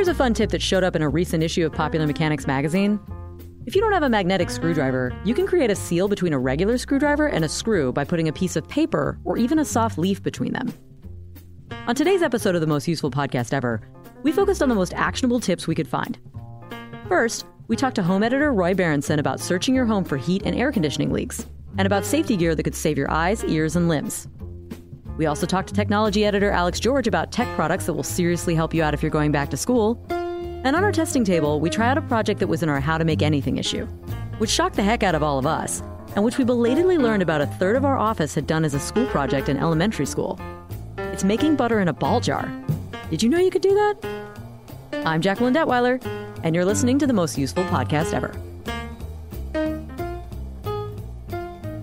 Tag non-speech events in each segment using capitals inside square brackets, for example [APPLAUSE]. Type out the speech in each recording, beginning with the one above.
Here's a fun tip that showed up in a recent issue of Popular Mechanics magazine. If you don't have a magnetic screwdriver, you can create a seal between a regular screwdriver and a screw by putting a piece of paper or even a soft leaf between them. On today's episode of the most useful podcast ever, we focused on the most actionable tips we could find. First, we talked to home editor Roy Berendsohn about searching your home for heat and air conditioning leaks, and about safety gear that could save your eyes, ears, and limbs. We also talked to technology editor Alex George about tech products that will seriously help you out if you're going back to school. And on our testing table, we try out a project that was in our How to Make Anything issue, which shocked the heck out of all of us, and which we belatedly learned about a third of our office had done as a school project in elementary school. It's making butter in a ball jar. Did you know you could do that? I'm Jacqueline Detwiler, and you're listening to the most useful podcast ever.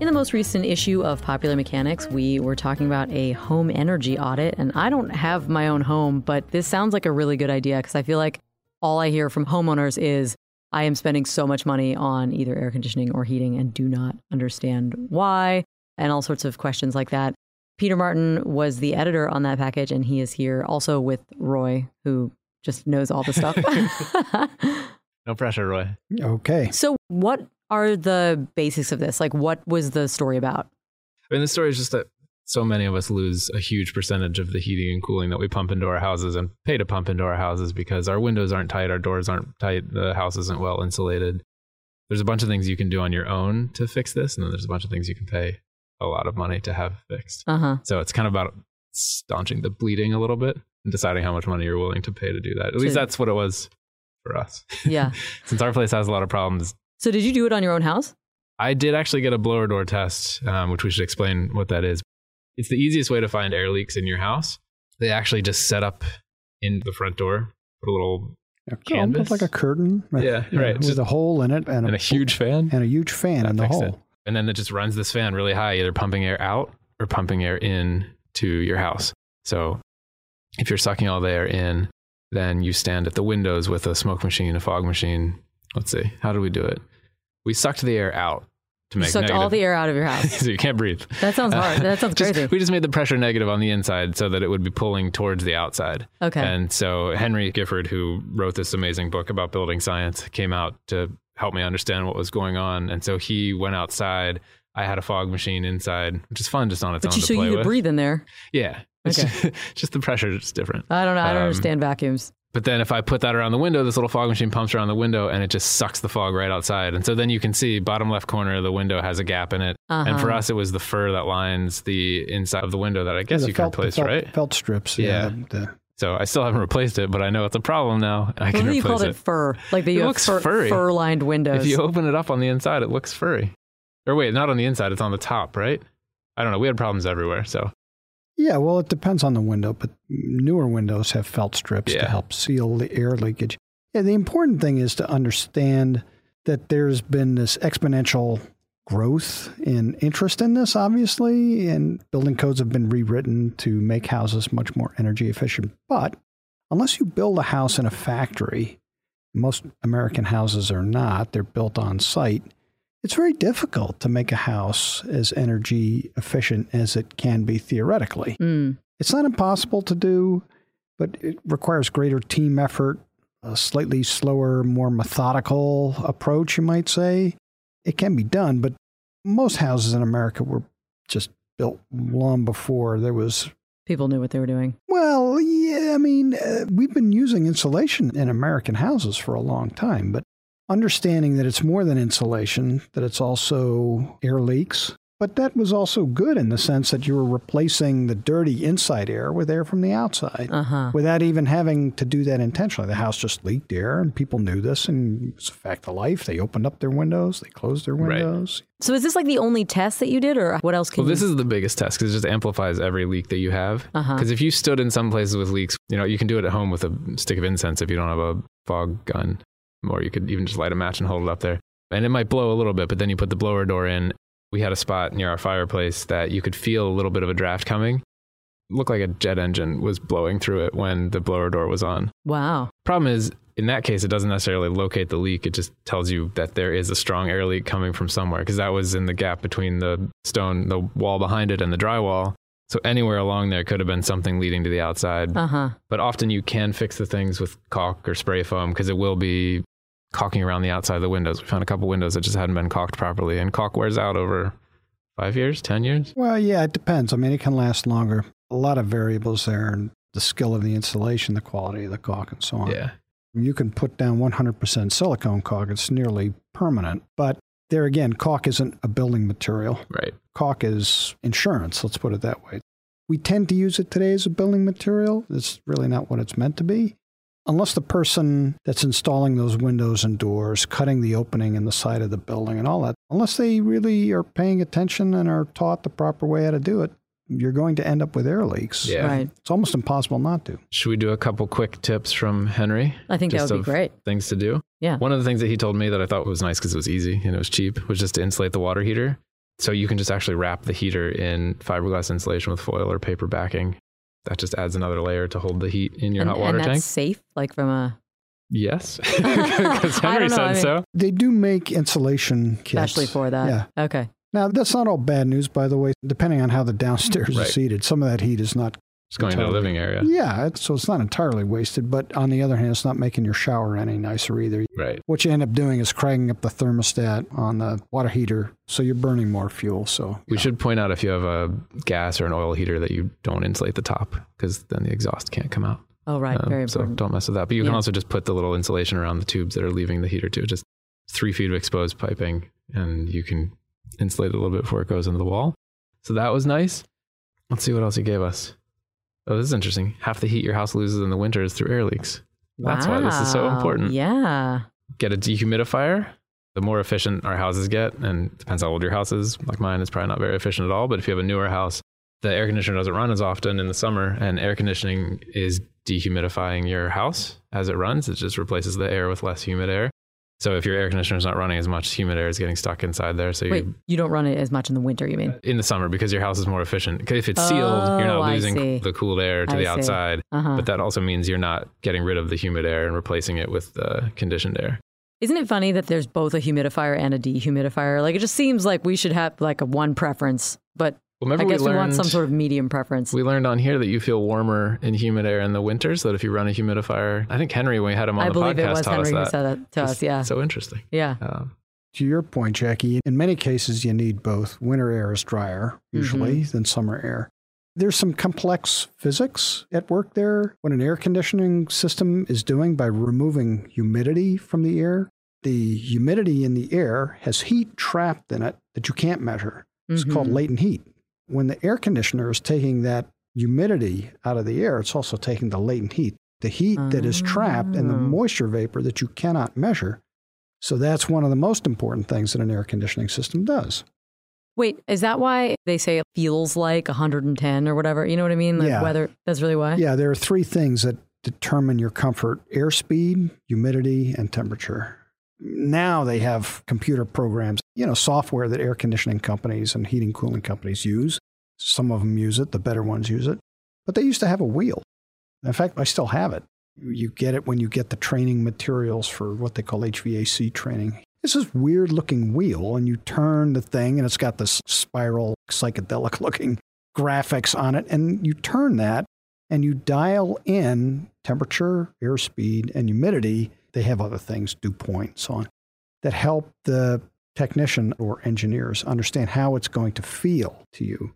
In the most recent issue of Popular Mechanics, we were talking about a home energy audit. And I don't have my own home, but this sounds like a really good idea because I feel like all I hear from homeowners is I am spending so much money on either air conditioning or heating and do not understand why, and all sorts of questions like that. Peter Martin was the editor on that package, and he is here also with Roy, who just knows all the stuff. [LAUGHS] [LAUGHS] no pressure, Roy. Okay. So, what are the basics of this? Like, what was the story about? I mean, the story is just that so many of us lose a huge percentage of the heating and cooling that we pump into our houses and pay to pump into our houses because our windows aren't tight, our doors aren't tight, the house isn't well insulated. There's a bunch of things you can do on your own to fix this, and then there's a bunch of things you can pay a lot of money to have fixed. Uh-huh. So it's kind of about staunching the bleeding a little bit and deciding how much money you're willing to pay to do that. At least that's what it was for us. Yeah. [LAUGHS] Since our place has a lot of problems, so, did you do it on your own house? I did actually get a blower door test, um, which we should explain what that is. It's the easiest way to find air leaks in your house. They actually just set up in the front door, put a little a, canvas, like a curtain. Yeah, right. With just, a hole in it and, and a, a, huge fan, and a huge fan in the hole. It. And then it just runs this fan really high, either pumping air out or pumping air in to your house. So if you're sucking all the air in, then you stand at the windows with a smoke machine, a fog machine, let's see, how do we do it? We sucked the air out to make you sucked negative. all the air out of your house, [LAUGHS] so you can't breathe. That sounds hard. That sounds just, crazy. We just made the pressure negative on the inside so that it would be pulling towards the outside. Okay. And so Henry Gifford, who wrote this amazing book about building science, came out to help me understand what was going on. And so he went outside. I had a fog machine inside, which is fun just on its but own. You, so you with. could breathe in there. Yeah. [LAUGHS] Okay. Just, just the pressure is different. I don't know. I don't Um, understand vacuums. But then if I put that around the window, this little fog machine pumps around the window and it just sucks the fog right outside. And so then you can see bottom left corner of the window has a gap in it. Uh-huh. And for us, it was the fur that lines the inside of the window that I guess Yeah, you felt, can replace, felt, right? Felt strips. Yeah. Yeah. the- So I still haven't replaced it, but I know it's a problem now. I What can do you called it? Fur, like the It looks fur, furry. fur-lined windows. If you open it up on the inside, it looks furry. Or wait, not on the inside, it's on the top, right? I don't know. We had problems everywhere. So yeah, well, it depends on the window, but newer windows have felt strips Yeah. to help seal the air leakage. Yeah, the important thing is to understand that there's been this exponential growth in interest in this, obviously, and building codes have been rewritten to make houses much more energy efficient. But unless you build a house in a factory, most American houses are not, they're built on site. It's very difficult to make a house as energy efficient as it can be theoretically. Mm. It's not impossible to do, but it requires greater team effort, a slightly slower, more methodical approach, you might say. It can be done, but most houses in America were just built long before there was. People knew what they were doing. Well, yeah, I mean, uh, we've been using insulation in American houses for a long time, but understanding that it's more than insulation, that it's also air leaks. But that was also good in the sense that you were replacing the dirty inside air with air from the outside Uh huh. without even having to do that intentionally. The house just leaked air, and people knew this, and it's a fact of life. They opened up their windows, they closed their windows. Right. windows. So is this like the only test that you did, or what else can Well, you? this is the biggest test because it just amplifies every leak that you have. Uh-huh. Because if you stood in some places with leaks, you know, you can do it at home with a stick of incense if you don't have a fog gun, or you could even just light a match and hold it up there. And it might blow a little bit, but then you put the blower door in. We had a spot near our fireplace that you could feel a little bit of a draft coming. Looked like a jet engine was blowing through it when the blower door was on. wow. Problem is, in that case, it doesn't necessarily locate the leak. It just tells you that there is a strong air leak coming from somewhere because that was in the gap between the stone, the wall behind it, and the drywall. So anywhere along there could have been something leading to the outside. Uh huh. But often you can fix the things with caulk or spray foam because it will be caulking around the outside of the windows. We found a couple windows that just hadn't been caulked properly, and caulk wears out over five years, 10 years. Well, yeah, it depends. I mean, it can last longer. A lot of variables there, and the skill of the installation, the quality of the caulk, and so on. Yeah. You can put down 100% silicone caulk, it's nearly permanent. But there again, caulk isn't a building material. Right. Caulk is insurance, let's put it that way. We tend to use it today as a building material. It's really not what it's meant to be. Unless the person that's installing those windows and doors, cutting the opening in the side of the building and all that, unless they really are paying attention and are taught the proper way how to do it, you're going to end up with air leaks. Yeah. Right. It's almost impossible not to. Should we do a couple quick tips from Henry? I think that Just would be great. Things to do. Yeah. One of the things that he told me that I thought was nice because it was easy and it was cheap was just to insulate the water heater. So you can just actually wrap the heater in fiberglass insulation with foil or paper backing. That just adds another layer to hold the heat in your and, hot water and that's tank. safe, like from a Yes, [LAUGHS] [LAUGHS] because [LAUGHS] Henry said I mean- so. They do make insulation kits. especially for that. Yeah. Okay. Now, that's not all bad news, by the way. Depending on how the downstairs Right. is seated, some of that heat is not. It's going to the living area. Yeah, it's, so it's not entirely wasted. But on the other hand, it's not making your shower any nicer either. Right. What you end up doing is cranking up the thermostat on the water heater, so you're burning more fuel. So We yeah. should point out if you have a gas or an oil heater that you don't insulate the top because then the exhaust can't come out. Oh, right. Um, Very important. so don't mess with that. But you can also just put the little insulation around the tubes that are leaving the heater too. Just three feet of exposed piping, and you can insulate a little bit before it goes into the wall. So that was nice. Let's see what else he gave us. Oh, this is interesting. Half the heat your house loses in the winter is through air leaks. That's why this is so important. Yeah. Get a dehumidifier. The more efficient our houses get, and it depends how old your house is. Like mine, it's probably not very efficient at all. But if you have a newer house, the air conditioner doesn't run as often in the summer, and air conditioning is dehumidifying your house as it runs. It just replaces the air with less humid air. So if your air conditioner is not running as much, humid air is getting stuck inside there. So Wait, you you don't run it as much in the winter, you mean? in the summer because your house is more efficient. If it's sealed, Oh, you're not losing the cooled air to I the outside. Uh huh. But that also means you're not getting rid of the humid air and replacing it with the conditioned air. Isn't it funny that there's both a humidifier and a dehumidifier? Like it just seems like we should have like a one preference, but remember I guess we we, want some sort of medium preference. we learned on here that you feel warmer in humid air in the winter. So that if you run a humidifier, I think Henry when we had him on I the believe podcast it was taught Henry who us that. said that to us. Yeah. So interesting. Yeah. Um, to your point, Jackie, in many cases, you need both. Winter air is drier, usually, Mm-hmm. than summer air. There's some complex physics at work there. What an air conditioning system is doing by removing humidity from the air, the humidity in the air has heat trapped in it that you can't measure. It's called Mhm. latent heat. When the air conditioner is taking that humidity out of the air, it's also taking the latent heat, the heat that is trapped and the Oh. moisture vapor that you cannot measure. So that's one of the most important things that an air conditioning system does. Wait, is that why they say it feels like 110 or whatever? You know what I mean? Like Yeah. weather. That's really why. Yeah, there are three things that determine your comfort airspeed, humidity, and temperature. Now they have computer programs, you know, software that air conditioning companies and heating cooling companies use. Some of them use it, the better ones use it. But they used to have a wheel. In fact, I still have it. You get it when you get the training materials for what they call HVAC training. It's this weird looking wheel, and you turn the thing, and it's got this spiral, psychedelic [LAUGHS] looking graphics on it. And you turn that, and you dial in temperature, airspeed, and humidity. They have other things, dew point, so on, that help the technician or engineers understand how it's going to feel to you.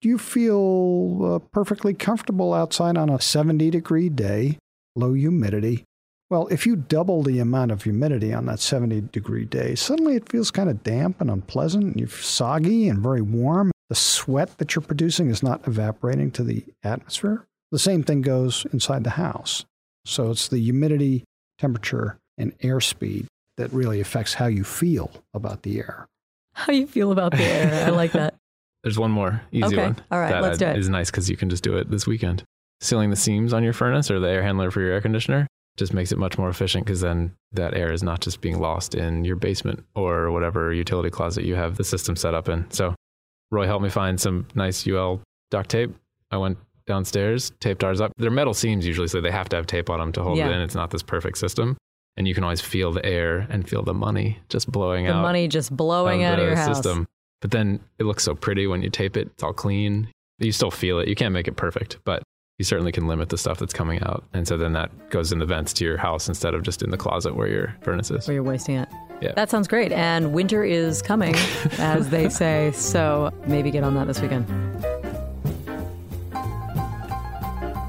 Do you feel uh, perfectly comfortable outside on a 70 degree day, low humidity? Well, if you double the amount of humidity on that 70 degree day, suddenly it feels kind of damp and unpleasant, and you're soggy and very warm. The sweat that you're producing is not evaporating to the atmosphere. The same thing goes inside the house. So it's the humidity, temperature, and airspeed that really affects how you feel about the air. How you feel about the air? I like that. [LAUGHS] there's one more easy Okay. one. All right, that let's do it. Is nice because you can just do it this weekend. Sealing the seams on your furnace or the air handler for your air conditioner just makes it much more efficient because then that air is not just being lost in your basement or whatever utility closet you have the system set up in. So Roy helped me find some nice UL duct tape. I went downstairs, taped ours up. They're metal seams usually, so they have to have tape on them to hold Yeah. it in. It's not this perfect system. And you can always feel the air and feel the money just blowing The out The money just blowing of out of your house. system. But then it looks so pretty when you tape it. It's all clean. You still feel it. You can't make it perfect, but you certainly can limit the stuff that's coming out. And so then that goes in the vents to your house instead of just in the closet where your furnace is. Where you're wasting it. Yeah. That sounds great. And winter is coming, [LAUGHS] as they say. So maybe get on that this weekend.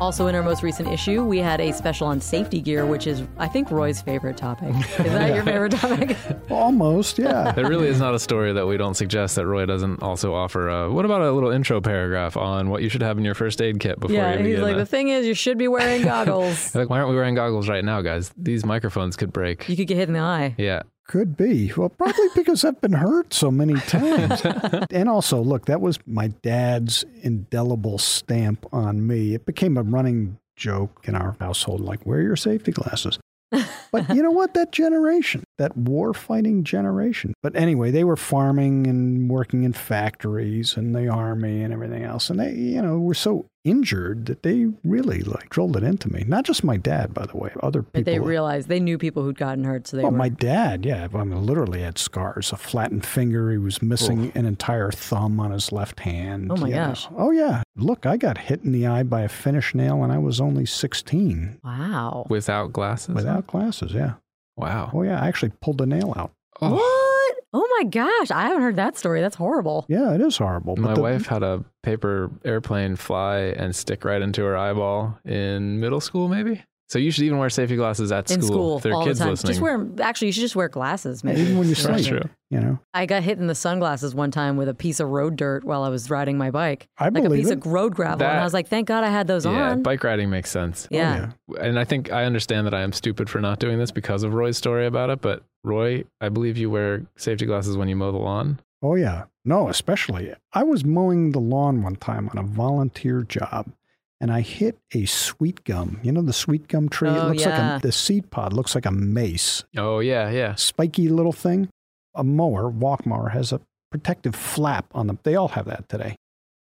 Also, in our most recent issue, we had a special on safety gear, which is, I think, Roy's favorite topic. Is that your favorite topic? [LAUGHS] Almost, yeah. [LAUGHS] There really is not a story that we don't suggest that Roy doesn't also offer. A, what about a little intro paragraph on what you should have in your first aid kit before yeah, you he's like, a- the thing is, you should be wearing [LAUGHS] goggles. like, why aren't we wearing goggles right now, guys? These microphones could break. you could get hit in the eye. Yeah. Could be. Well, probably [LAUGHS] because I've been hurt so many times. [LAUGHS] and also, look, that was my dad's indelible stamp on me. It became a running joke in our household like, wear your safety glasses. [LAUGHS] But you know what? That generation, that war fighting generation. But anyway, they were farming and working in factories and the army and everything else. And they, you know, were so injured that they really like drilled it into me. Not just my dad, by the way, other people. But they realized they knew people who'd gotten hurt, so they Well, were. my dad, yeah, I mean, literally had scars, a flattened finger. He was missing an entire thumb on his left hand. Oh, my you know. gosh. Oh, yeah. Look, I got hit in the eye by a finish nail when I was only 16 wow. Without glasses? without glasses. Yeah. Wow. Oh, yeah. I actually pulled the nail out. Oh. What? Oh my gosh, I haven't heard that story. That's horrible. Yeah, it is horrible. My the- wife had a paper airplane fly and stick right into her eyeball in middle school, maybe. So you should even wear safety glasses at In school. school, if there are all kids the time. listening. Just wear. Actually, you should just wear glasses. Maybe Even when you That's sleep, true. you know. I got hit in the sunglasses one time with a piece of road dirt while I was riding my bike, I like a believe piece it. of road gravel, and I was like, "Thank God I had those on. Yeah, on." bike riding makes sense. Oh, yeah. And I think I understand that I am stupid for not doing this because of Roy's story about it. But Roy, I believe you wear safety glasses when you mow the lawn. Oh, yeah. No, especially. I was mowing the lawn one time on a volunteer job and I hit a sweet gum. You know the sweet gum tree? Oh, it looks yeah. like a, the seed pod looks like a mace. Oh yeah, yeah. spiky little thing. A mower, walk mower, has a protective flap on them. They all have that today.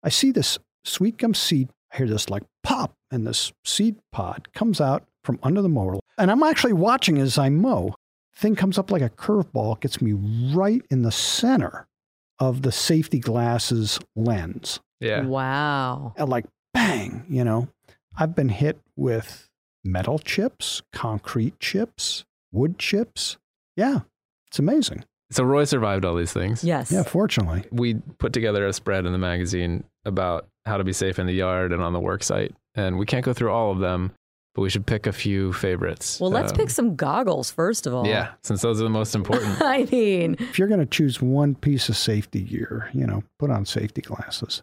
I see this sweet gum seed. I hear this like pop, and this seed pod comes out from under the mower. And I'm actually watching as I mow. Thing comes up like a curveball, gets me right in the center of the safety glasses lens. Yeah. Wow. And like bang, you know. I've been hit with metal chips, concrete chips, wood chips. Yeah, it's amazing. So Roy survived all these things. Yes. Yeah, fortunately. We put together a spread in the magazine about how to be safe in the yard and on the work site. And we can't go through all of them, but we should pick a few favorites. Well, let's Um, pick some goggles first of all. Yeah, since those are the most important. [LAUGHS] I mean, If you're going to choose one piece of safety gear, you know, put on safety glasses.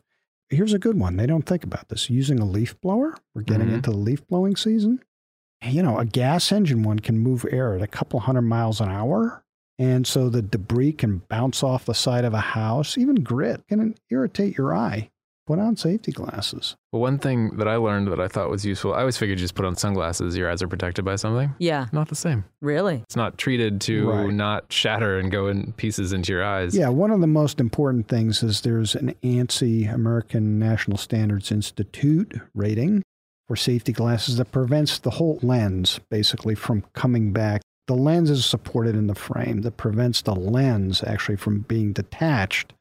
Here's a good one. They don't think about this. Using a leaf blower, we're getting Mhm. into the leaf blowing season. You know, a gas engine one can move air at a couple hundred miles an hour. And so the debris can bounce off the side of a house, even grit can irritate your eye. Put on safety glasses. Well, one thing that I learned that I thought was useful, I always figured you just put on sunglasses, your eyes are protected by something. yeah, Not the same. really. It's not treated to Right. not shatter and go in pieces into your eyes. Yeah, one of the most important things is there's an ANSI, American National Standards Institute rating for safety glasses that prevents the whole lens basically from coming back. The lens is supported in the frame that prevents the lens actually from being detached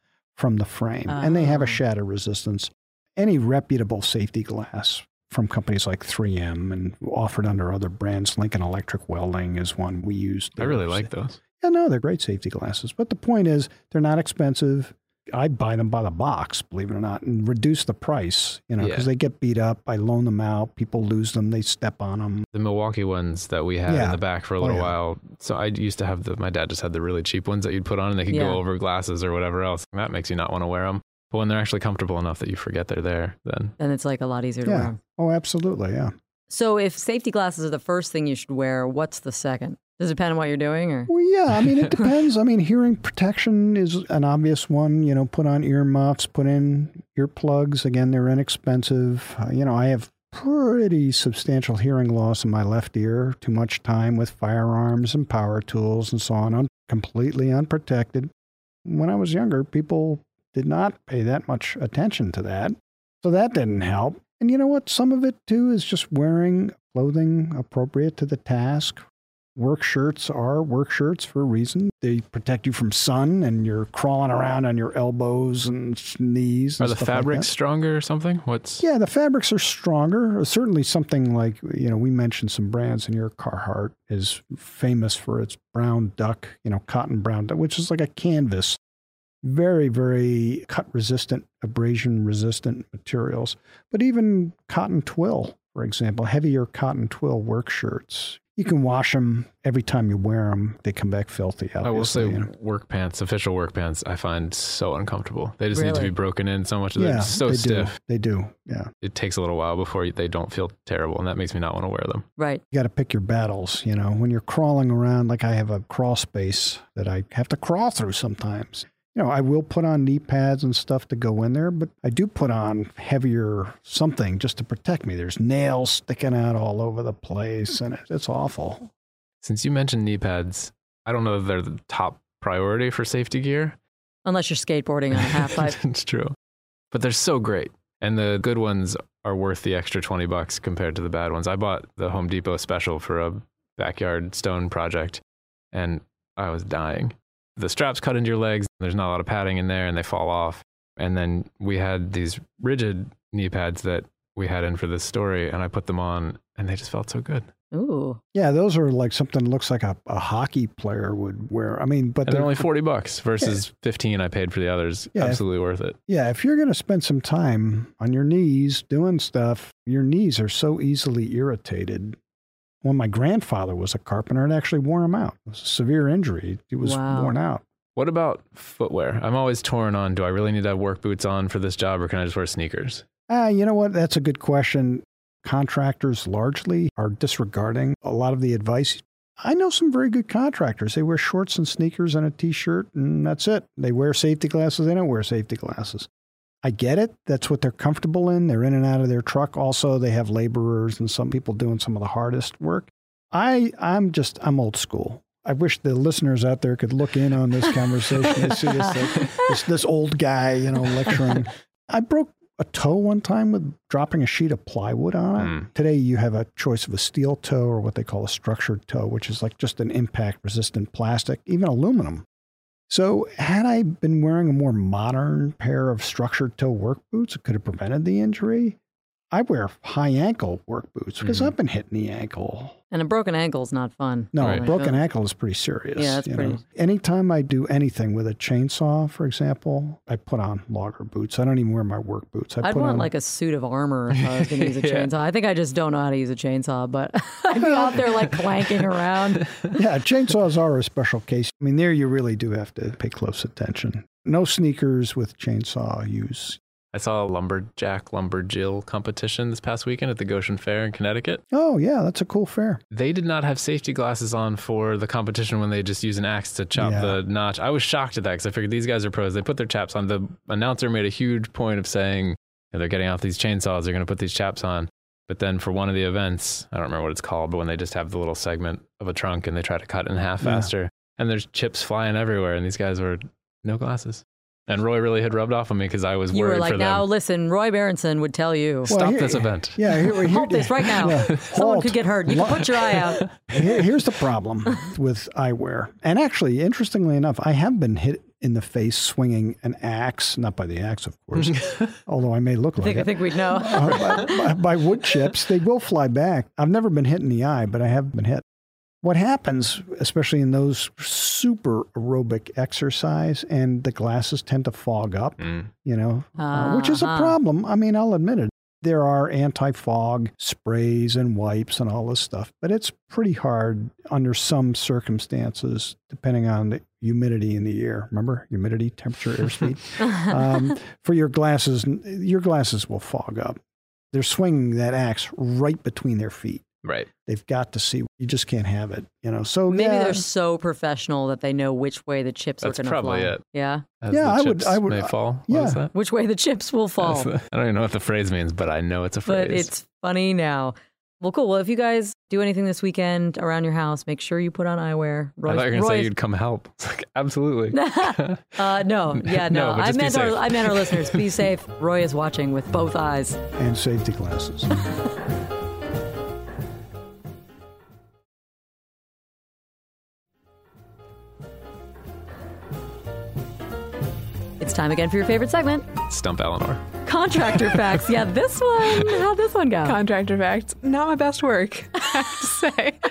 from the frame. And they have a ah. shatter resistance. Any reputable safety glass from companies like 3M and offered under other brands, Lincoln Electric Welding is one we use. I really like those. Yeah, no, they're great safety glasses. But the point is, they're not expensive. I buy them by the box, believe it or not, and reduce the price, you know, because Yeah. they get beat up. I loan them out. People lose them. They step on them. The Milwaukee ones that we had in the back for a Oh, little yeah. while. So I used to have the, my dad just had the really cheap ones that you'd put on and they could Yeah. go over glasses or whatever else. And That makes you not want to wear them. But when they're actually comfortable enough that you forget they're there, then And it's like a lot easier to wear. Oh, absolutely. Yeah. So if safety glasses are the first thing you should wear, what's the second? Does it depend on what you're doing or? Well, yeah. I mean, it [LAUGHS] depends. I mean, hearing protection is an obvious one. You know, put on ear muffs, put in earplugs. Again, they're inexpensive. Uh, you know, I have pretty substantial hearing loss in my left ear. Too much time with firearms and power tools and so on, un- completely unprotected. When I was younger, people did not pay that much attention to that. So that didn't help. And you know what? Some of it too is just wearing clothing appropriate to the task. Work shirts are work shirts for a reason. They protect you from sun and you're crawling around on your elbows and knees. Are the stuff like fabrics that. stronger or something? What's Yeah, the fabrics are stronger. Uh, certainly, something like you know we mentioned some brands in your Carhartt is famous for its brown duck, you know, cotton brown duck, which is like a canvas. Very, very cut resistant, abrasion resistant materials. But even cotton twill, for example, heavier cotton twill work shirts. You can wash them every time you wear them. They come back filthy. Obviously, I will say you know. work pants, official work pants, I find so uncomfortable. They just need to be broken in so much. They're yeah, so they stiff. do. They do. Yeah. It takes a little while before they don't feel terrible, and that makes me not want to wear them. Right. you got to pick your battles. You know, when you're crawling around, like I have a crawl space that I have to crawl through sometimes. You know, I will put on knee pads and stuff to go in there, but I do put on heavier something just to protect me. There's nails sticking out all over the place, and it's awful. Since you mentioned knee pads, I don't know if they're the top priority for safety gear. Unless you're skateboarding on a half pipe. [LAUGHS] it's true. But they're so great. And the good ones are worth the extra 20 bucks compared to the bad ones. I bought the Home Depot special for a backyard stone project and I was dying. The straps cut into your legs, there's not a lot of padding in there and they fall off. And then we had these rigid knee pads that we had in for this story and I put them on and they just felt so good. Ooh. Yeah, those are like something that looks like a, a hockey player would wear. I mean, but And they're only [LAUGHS] 40 bucks versus 15 I paid for the others. Yeah. Absolutely worth it. Yeah, if you're going to spend some time on your knees doing stuff, your knees are so easily irritated. When my grandfather was a carpenter, it actually wore him out. It was a severe injury. He was Wow. worn out. What about footwear? I'm always torn on do I really need to have work boots on for this job or can I just wear sneakers? Ah, you know what? That's a good question. Contractors largely are disregarding a lot of the advice. I know some very good contractors. They wear shorts and sneakers and a t shirt, and that's it. They wear safety glasses. They don't wear safety glasses. I get it. That's what they're comfortable in. They're in and out of their truck. Also, they have laborers and some people doing some of the hardest work. I, I'm just, I'm old school. I wish the listeners out there could look in on this conversation and see this, like, [LAUGHS] this, this old guy, you know, lecturing. I broke a toe one time with dropping a sheet of plywood on it. Mm. Today, you have a choice of a steel toe or what they call a structured toe, which is like just an impact resistant plastic, even aluminum. So, had I been wearing a more modern pair of structured toe work boots, it could have prevented the injury. I wear high ankle work boots because Mhm. I've been hitting the ankle. And a broken ankle is not fun. No, Right. a broken ankle is pretty serious. Yeah, that's you pretty- know. Anytime I do anything with a chainsaw, for example, I put on logger boots. I don't even wear my work boots. I I'd put want on like a suit of armor if I was going to use a [LAUGHS] Yeah. chainsaw. I think I just don't know how to use a chainsaw, but [LAUGHS] I'd be out there like clanking around. [LAUGHS] yeah, chainsaws are a special case. I mean, there you really do have to pay close attention. No sneakers with chainsaw use. I saw a lumberjack lumberjill competition this past weekend at the Goshen Fair in Connecticut. Oh, yeah, that's a cool fair. They did not have safety glasses on for the competition when they just use an axe to chop Yeah. the notch. I was shocked at that because I figured these guys are pros. They put their chaps on. The announcer made a huge point of saying you know, they're getting out these chainsaws. They're going to put these chaps on. But then for one of the events, I don't remember what it's called, but when they just have the little segment of a trunk and they try to cut it in half Yeah. faster, and there's chips flying everywhere, and these guys were no glasses. And Roy really had rubbed off on me because I was You worried were like, for now listen, Roy Berendsohn would tell you. Stop here- this event. Yeah, here, here, Halt this right now. Yeah, [LAUGHS] Someone halt. could get hurt. You can put your eye out. [LAUGHS] Here's the problem with eyewear. And actually, interestingly enough, I have been hit in the face swinging an axe, not by the axe, of course, [LAUGHS] although I may look I like think, I think we'd know. uh, by, by, by wood chips. They will fly back. I've never been hit in the eye, but I have been hit. What happens, especially in those super aerobic exercise, and the glasses tend to fog up, Mm. you know, uh, which is a Uh-huh. problem. I mean, I'll admit it. There are anti fog sprays and wipes and all this stuff, but it's pretty hard under some circumstances, depending on the humidity in the air. Remember, humidity, temperature, airspeed [LAUGHS] um, for your glasses, your glasses will fog up. They're swinging that axe right between their feet. Right. They've got to see. You just can't have it, you know. So Maybe yeah, they're so professional that they know which way the chips That's are going to probably fly. it. Yeah, As Yeah, the I would- I would- may uh, fall. yeah. What is that? which way the chips will [LAUGHS] fall. The- I don't even know what the phrase means, but I know it's a phrase. but it's funny now. Well, cool. Well, if you guys do anything this weekend around your house, make sure you put on eyewear. I thought you were going to say you'd come help. [LAUGHS] Like, absolutely. [LAUGHS] uh, no, yeah, No, no. but I just be meant our. I meant our listeners. Be safe. Roy is watching with both eyes. and safety glasses. Time again for your favorite segment, Stump Eleanor. Contractor [LAUGHS] Facts. Yeah, this one, how'd this one go? Contractor facts, not my best work, [LAUGHS] I have to say. [LAUGHS]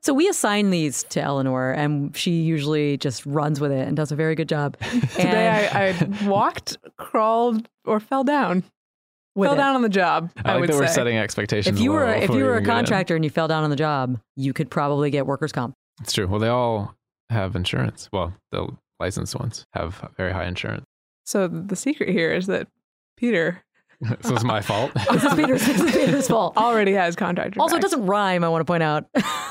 So we assign these to Eleanor, and she usually just runs with it and does a very good job. Today And I, I walked, crawled, or fell down. with fell it. down on the job. I, I, like would that we're say. setting expectations. If you were if you were a even get in. contractor and you fell down on the job, you could probably get workers' comp. it's true. Well, they all have insurance. Well, the licensed ones have very high insurance. So the secret here is that Peter [LAUGHS] so it's my fault. [LAUGHS] Oh, this is Peter's, this is Peter's fault. [LAUGHS] already has contractor. Also, it doesn't rhyme. I want to point out,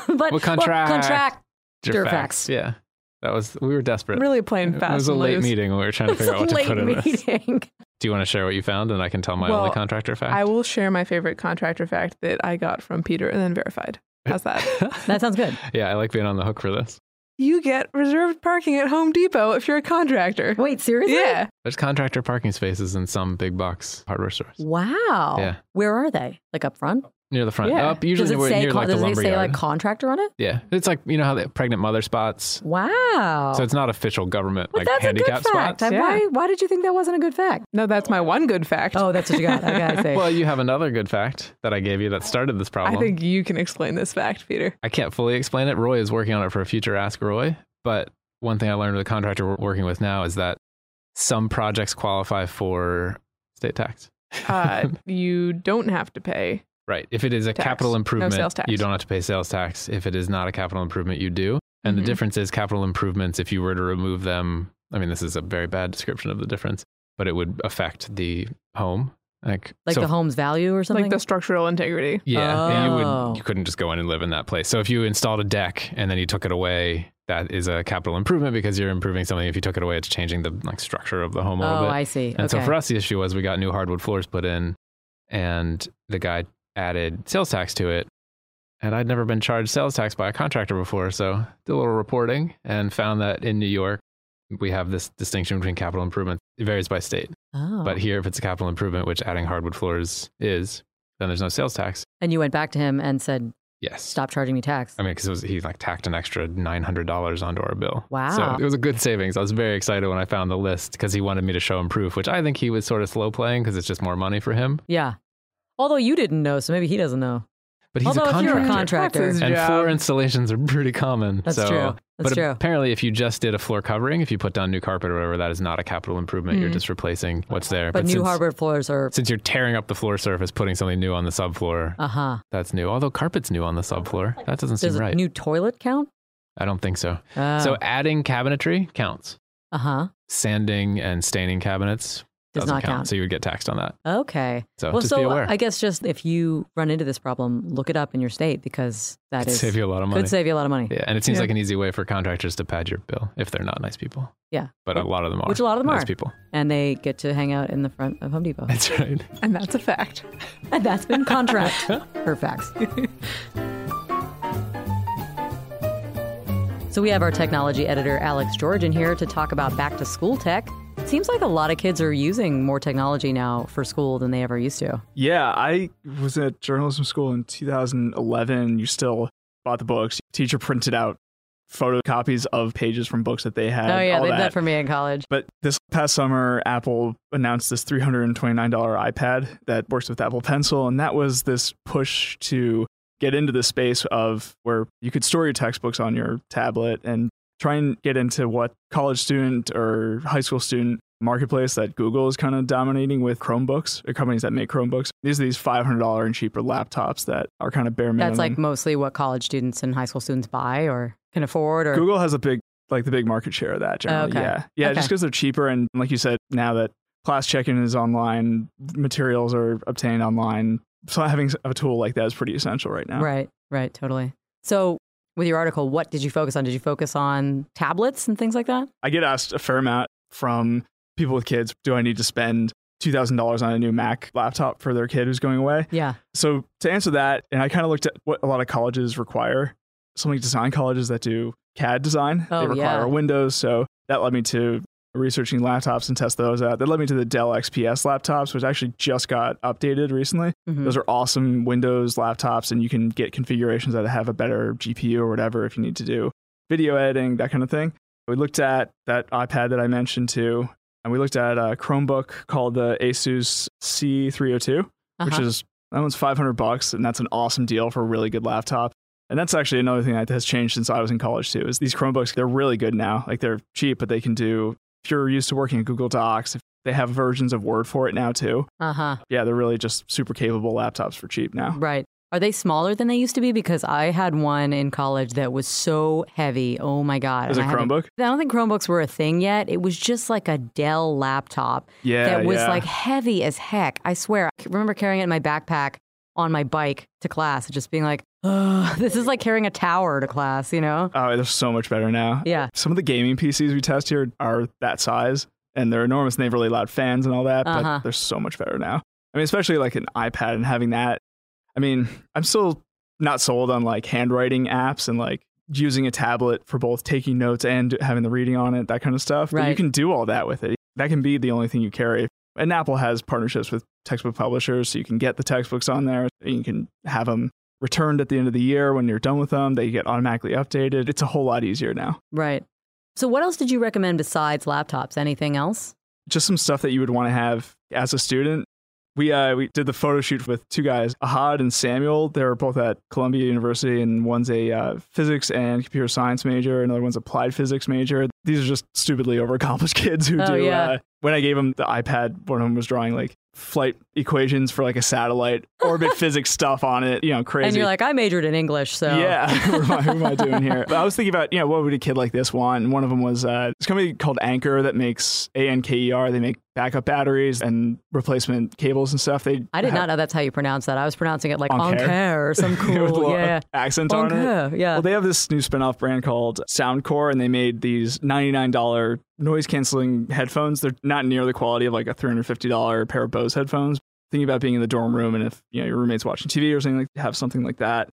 but Well, contract- contract. Your facts. Yeah, that was. We were desperate. really playing fast. it was a late loose. meeting. when We were trying to figure out what to late put in this. meeting. Do you want to share what you found, and I can tell my Well, only contractor fact? I will share my favorite contractor fact that I got from Peter and then verified. How's that? That sounds good. yeah, I like being on the hook for this. You get reserved parking at Home Depot if you're a contractor. Wait, seriously? Yeah. There's contractor parking spaces in some big box hardware stores Wow. Yeah. Where are they? Like up front? Near the front. Yeah. Up usually near, say, near con- like the does it say yard. like contractor on it? yeah, it's like you know how the pregnant mother spots. Wow. So it's not official government but like that's a handicap good fact. spots. Yeah. Why, why did you think that wasn't a good fact? No, that's my one good fact. Oh, that's what you got. Okay, I [LAUGHS] see. Well, you have another good fact that I gave you that started this problem. I think you can explain this fact, Peter. I can't fully explain it. Roy is working on it for a future Ask Roy. But one thing I learned with the contractor we're working with now is that some projects qualify for state tax. Uh, [LAUGHS] you don't have to pay. Right. If it is a Tax. capital No improvement, sales tax. you don't have to pay sales tax. If it is not a capital improvement, you do. And Mhm. the difference is capital improvements, if you were to remove them, I mean, this is a very bad description of the difference, but it would affect the home. Like, like so the home's value or something? Like the structural integrity. Yeah, and you Oh. would you couldn't just go in and live in that place. So if you installed a deck and then you took it away, that is a capital improvement because you're improving something. If you took it away, it's changing the like structure of the home a little oh, bit. I see. and so for us, the issue was we got new hardwood floors put in, and the guy added sales tax to it. And I'd never been charged sales tax by a contractor before, so did a little reporting and found that in New York we have this distinction between capital improvements. It varies by state, Oh. but here if it's a capital improvement, which adding hardwood floors is, then there's no sales tax. and you went back to him and said, Yes. stop charging me tax. I mean, because he like tacked an extra nine hundred dollars onto our bill. Wow. So it was a good savings. I was very excited when I found the list because he wanted me to show him proof, which I think he was sort of slow playing because it's just more money for him. yeah. Although you didn't know, so maybe he doesn't know. But he's Although a if you're a contractor. contractor, and floor installations are pretty common. That's so, true. That's but true. apparently, if you just did a floor covering, if you put down new carpet or whatever, that is not a capital improvement. You're Mhm. just replacing what's there. Hmm. but, new since, hardwood floors are, Since you're tearing up the floor surface, putting something new on the subfloor, uh huh. that's new. Although carpet's new on the subfloor, that doesn't Does seem a right. new toilet count? I don't think so. Uh, So adding cabinetry counts. uh huh. Sanding and staining cabinets Does doesn't not count. So you would get taxed on that. Okay. So well, just so be aware. I guess just if you run into this problem, look it up in your state because that Could is save you a lot of money. could save you a lot of money. yeah, and it seems Yeah. like an easy way for contractors to pad your bill if they're not nice people. Yeah. But a lot of them are. Which a lot of them nice are. people. And they get to hang out in the front of Home Depot. That's right. [LAUGHS] And that's a fact. [LAUGHS] and that's been contract [LAUGHS] for facts. So we have our technology editor Alex George in here to talk about back to school tech. It seems like a lot of kids are using more technology now for school than they ever used to. Yeah, I was at journalism school in 2011. You still bought the books. Teacher printed out photocopies of pages from books that they had. oh yeah, all they did that. that for me in college. But this past summer, Apple announced this $329 iPad that works with Apple Pencil. And that was this push to get into the space of where you could store your textbooks on your tablet and try and get into what college student or high school student marketplace that Google is kind of dominating with Chromebooks or companies that make Chromebooks. These are these $500 and cheaper laptops that are kind of bare minimum. That's like mostly what college students and high school students buy or can afford or Google has a big like the big market share of that oh, generally. okay. Yeah. Yeah, Okay. just because they're cheaper and like you said, now that class check-in is online, materials are obtained online. So having a tool like that is pretty essential right now. Right, right, totally. So with your article, what did you focus on? Did you focus on tablets and things like that? I get asked a fair amount from people with kids, do I need to spend $2,000 on a new Mac laptop for their kid who's going away? Yeah. So to answer that, and I kind of looked at what a lot of colleges require. Some like design colleges that do CAD design, Oh, they require yeah. Windows. So that led me to researching laptops and test those out. That led me to the Dell XPS laptops, which actually just got updated recently. Mhm. Those are awesome Windows laptops, and you can get configurations that have a better GPU or whatever if you need to do video editing, that kind of thing. We looked at that iPad that I mentioned too. And we looked at a Chromebook called the Asus C302, which Uh-huh. is that one's 500 bucks, and that's an awesome deal for a really good laptop. And that's actually another thing that has changed since I was in college too. Is these Chromebooks they're really good now. Like they're cheap, but they can do. If you're used to working in Google Docs, if they have versions of Word for it now too. Uh-huh. Yeah, they're really just super capable laptops for cheap now. Right. Are they smaller than they used to be? Because I had one in college that was so heavy. Oh my god! Is it Chromebook? I don't think Chromebooks were a thing yet. It was just like a Dell laptop Yeah, that was yeah. like heavy as heck. I swear. I remember carrying it in my backpack on my bike to class, just being like, "Ugh, [SIGHS] this is like carrying a tower to class," you know? Oh, they're so much better now. Yeah. Some of the gaming PCs we test here are that size, and they're enormous. And they have really loud fans and all that, Uh-huh. but they're so much better now. I mean, especially like an iPad and having that. I mean, I'm still not sold on like handwriting apps and like using a tablet for both taking notes and having the reading on it, that kind of stuff. But you can do all that with it. That can be the only thing you carry. And Apple has partnerships with textbook publishers, so you can get the textbooks on there. And you can have them returned at the end of the year when you're done with them. They get automatically updated. It's a whole lot easier now. Right. So, what else did you recommend besides laptops? Anything else? just some stuff that you would want to have as a student. We uh, we did the photo shoot with two guys, Ahad and Samuel. They're both at Columbia University, and one's a uh, physics and computer science major, another one's applied physics major. These are just stupidly overaccomplished [LAUGHS] kids who Oh, do. yeah. Uh, when I gave them the iPad, one of them was drawing like flight equations for like a satellite, [LAUGHS] orbit physics stuff on it. You know, crazy. And you're like, I majored in English, so Yeah, [LAUGHS] who, am I, who am I doing [LAUGHS] here? But I was thinking about, you know, what would a kid like this want? And one of them was uh, this company called anchor that makes A N K E R. They make backup batteries and replacement cables and stuff. They I did have- not know that's how you pronounce that. I was pronouncing it like Anker. Anker or some cool, yeah. accent on it. Yeah. Well, they have this new spin-off brand called Soundcore, and they made these $99 noise canceling headphones. They're not near the quality of like a $350 pair of Bose headphones. Thinking about being in the dorm room, and if you know your roommate's watching TV or something, like have something like that.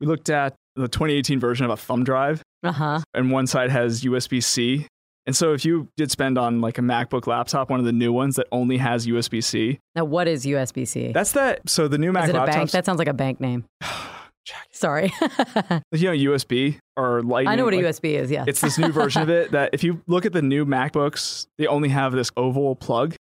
We looked at the 2018 version of a thumb drive, Uh huh. and one side has USB C. And so if you did spend on like a MacBook laptop, one of the new ones that only has USB C, Now, what is USB C? that's that. So the new Mac Is it a laptops, bank? That sounds like a bank name. [SIGHS] [SIGHS] Jack, Sorry. [LAUGHS] you know USB or Lightning. I know what a USB is. Yeah. It's this new version of it [LAUGHS] that if you look at the new MacBooks, they only have this oval plug,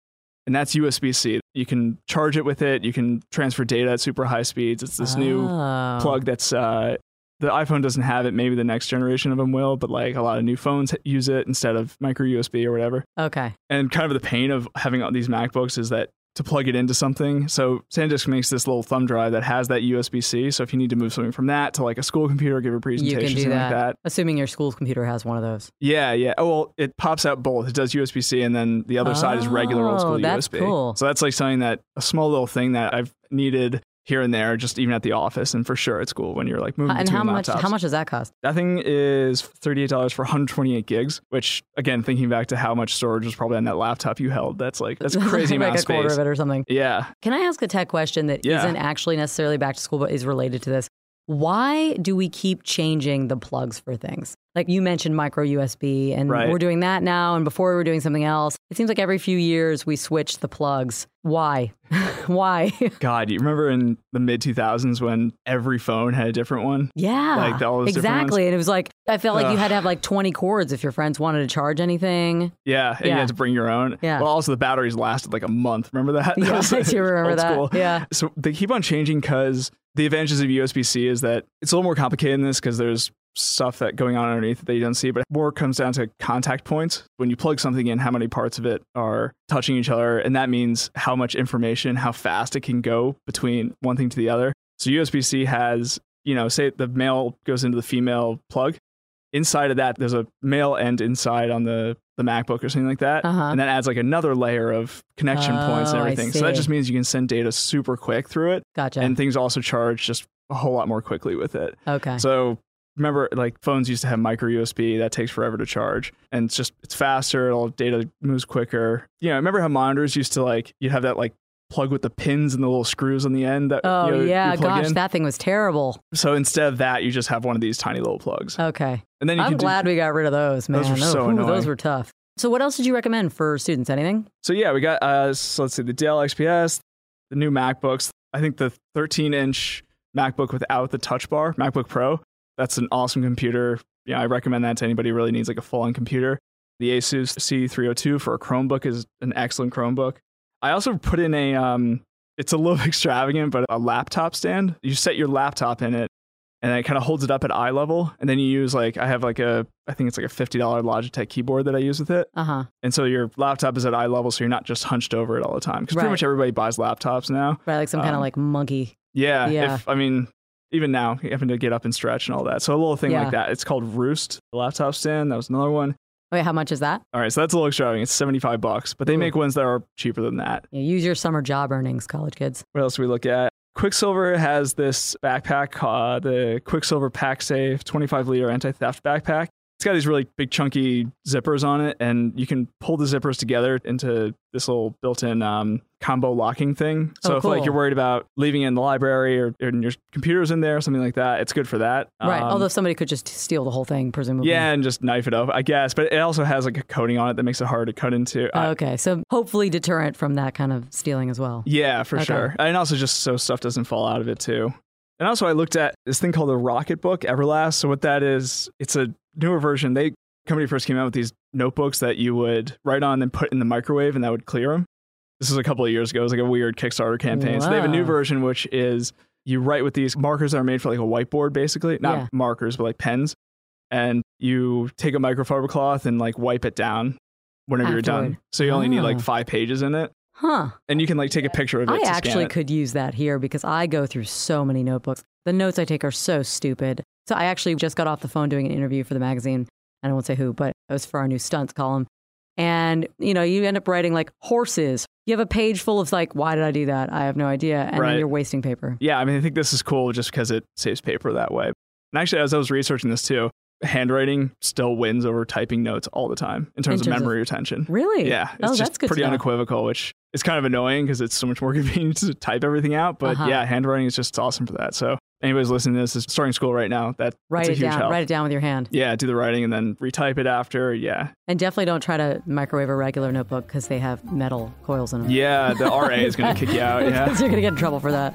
and that's USB C. You can charge it with it. You can transfer data at super high speeds. It's this new Oh. plug that's uh, the iPhone doesn't have it. Maybe the next generation of them will, but like a lot of new phones use it instead of micro USB or whatever. Okay. And kind of the pain of having all these MacBooks is that to plug it into something. So SanDisk makes this little thumb drive that has that USB C. So if you need to move something from that to like a school computer, give a presentation, something that. like that. Assuming your school's computer has one of those. Yeah, yeah. Oh well, it pops out both. It does USB C, and then the other side is regular old Oh, school that's USB. cool. So that's like something that a small little thing that I've needed here and there, just even at the office, and for sure at school when you're like moving and how much? laptops. How much does that cost? That thing is thirty-eight dollars for 128 gigs. Which again, thinking back to how much storage was probably on that laptop you held, that's like that's [LAUGHS] crazy like amount a of quarter space. of it or something. Yeah, Can I ask a tech question that Yeah. not actually necessarily back to school, but is related to this? Why do we keep changing the plugs for things? Like you mentioned micro USB, and Right. we're doing that now. And before we were doing something else. It seems like every few years we switch the plugs. Why? [LAUGHS] Why? [LAUGHS] God, you remember in the mid 2000s when every phone had a different one? yeah, Like all those exactly. And it was like I felt like you had to have like twenty cords if your friends wanted to charge anything. Yeah, and Yeah. you had to bring your own. Yeah. Well, also the batteries lasted like a month. Remember that? [LAUGHS] That Yeah, was, I do remember that. school. Yeah. So they keep on changing because the advantages of USB C is that it's a little more complicated in this because there's stuff that going on underneath that you don't see, but more comes down to contact points. When you plug something in, how many parts of it are touching each other, and that means how much information, how fast it can go between one thing to the other. So USB C has, you know, say the male goes into the female plug. Inside of that, there's a male end inside on the the MacBook or something like that, Uh-huh. and that adds like another layer of connection points and Oh, everything. So that just means you can send data super quick through it, Gotcha. and things also charge just a whole lot more quickly with it. okay. So remember, like phones used to have micro USB that takes forever to charge, and it's just it's faster. All data moves quicker. You know, remember how monitors used to like you'd have that like plug with the pins and the little screws on the end that oh you know, yeah, gosh, in. that thing was terrible. so instead of that, you just have one of these tiny little plugs, Okay. and then you I'm can do- glad we got rid of those, man. Those were so ooh, annoying. those were tough. So, what else did you recommend for students? Anything? So yeah, we got uh so let's see the Dell XPS, the new MacBooks. I think the 13 inch MacBook without the touch bar, MacBook Pro. That's an awesome computer. Yeah, I recommend that to anybody who really needs like a full on computer. The Asus C302 for a Chromebook is an excellent Chromebook. I also put in a, um, it's a little [LAUGHS] extravagant, but a laptop stand. You set your laptop in it and it kind of holds it up at eye level. And then you use like, I have like a, I think it's like a $50 Logitech keyboard that I use with it. Uh huh. And so your laptop is at eye level, so you're not just hunched over it all the time. Because pretty much everybody buys laptops now. Right, like some kind of Um, like monkey. Yeah. Yeah. If, I mean, even now, having to get up and stretch and all that. So a little thing Yeah. like that. It's called Roost, the laptop stand. That was another one. Wait, how much is that? All right, so that's a little extravagant. It's 75 bucks, but they Ooh. make ones that are cheaper than that. Yeah, use your summer job earnings, college kids. What else do we look at? Quicksilver has this backpack, uh, the Quicksilver Pacsafe 25 liter anti theft backpack. Got these really big chunky zippers on it, and you can pull the zippers together into this little built-in um, combo locking thing. So Oh, if like you're worried about leaving it in the library or, or your computer's in there, or something like that, it's good for that. right. Um, Although somebody could just steal the whole thing, presumably. yeah, and just knife it up, I guess. But it also has like a coating on it that makes it hard to cut into. Okay, so hopefully deterrent from that kind of stealing as well. Yeah, for Okay. sure. And also just so stuff doesn't fall out of it too. And also I looked at this thing called the Rocketbook Everlast. So what that is, it's a newer version. They company first came out with these notebooks that you would write on and put in the microwave and that would clear them. This was a couple of years ago. It was like a weird Kickstarter campaign. So they have a new version which is you write with these markers that are made for like a whiteboard basically. Not Yeah. markers, but like pens. And you take a microfiber cloth and like wipe it down whenever you're done. So you only need like Ah. five pages in it. Huh. And you can like take a picture of it. I to scan actually it. could use that here because I go through so many notebooks. The notes I take are so stupid. So I actually just got off the phone doing an interview for the magazine. I won't say who, but it was for our new stunts column. And, you know, you end up writing like horses. You have a page full of like, why did I do that? I have no idea. And then you're wasting paper. Yeah, I mean, I think this is cool just because it saves paper that way. And actually, as I was researching this too, handwriting still wins over typing notes all the time in terms, In terms of of- memory retention. Really? Yeah, it's Oh, just that's good pretty unequivocal, which is kind of annoying because it's so much more [LAUGHS] convenient to type everything out. But Uh-huh. yeah, handwriting is just awesome for that. So anybody's listening to this is starting school right now. That Write that's a it huge down. help. Write it down with your hand. Yeah, do the writing and then retype it after. Yeah, And definitely don't try to microwave a regular notebook because they have metal coils in them. yeah. The RA is going [LAUGHS] to kick you out. Yeah. [LAUGHS] You're going to get in trouble for that.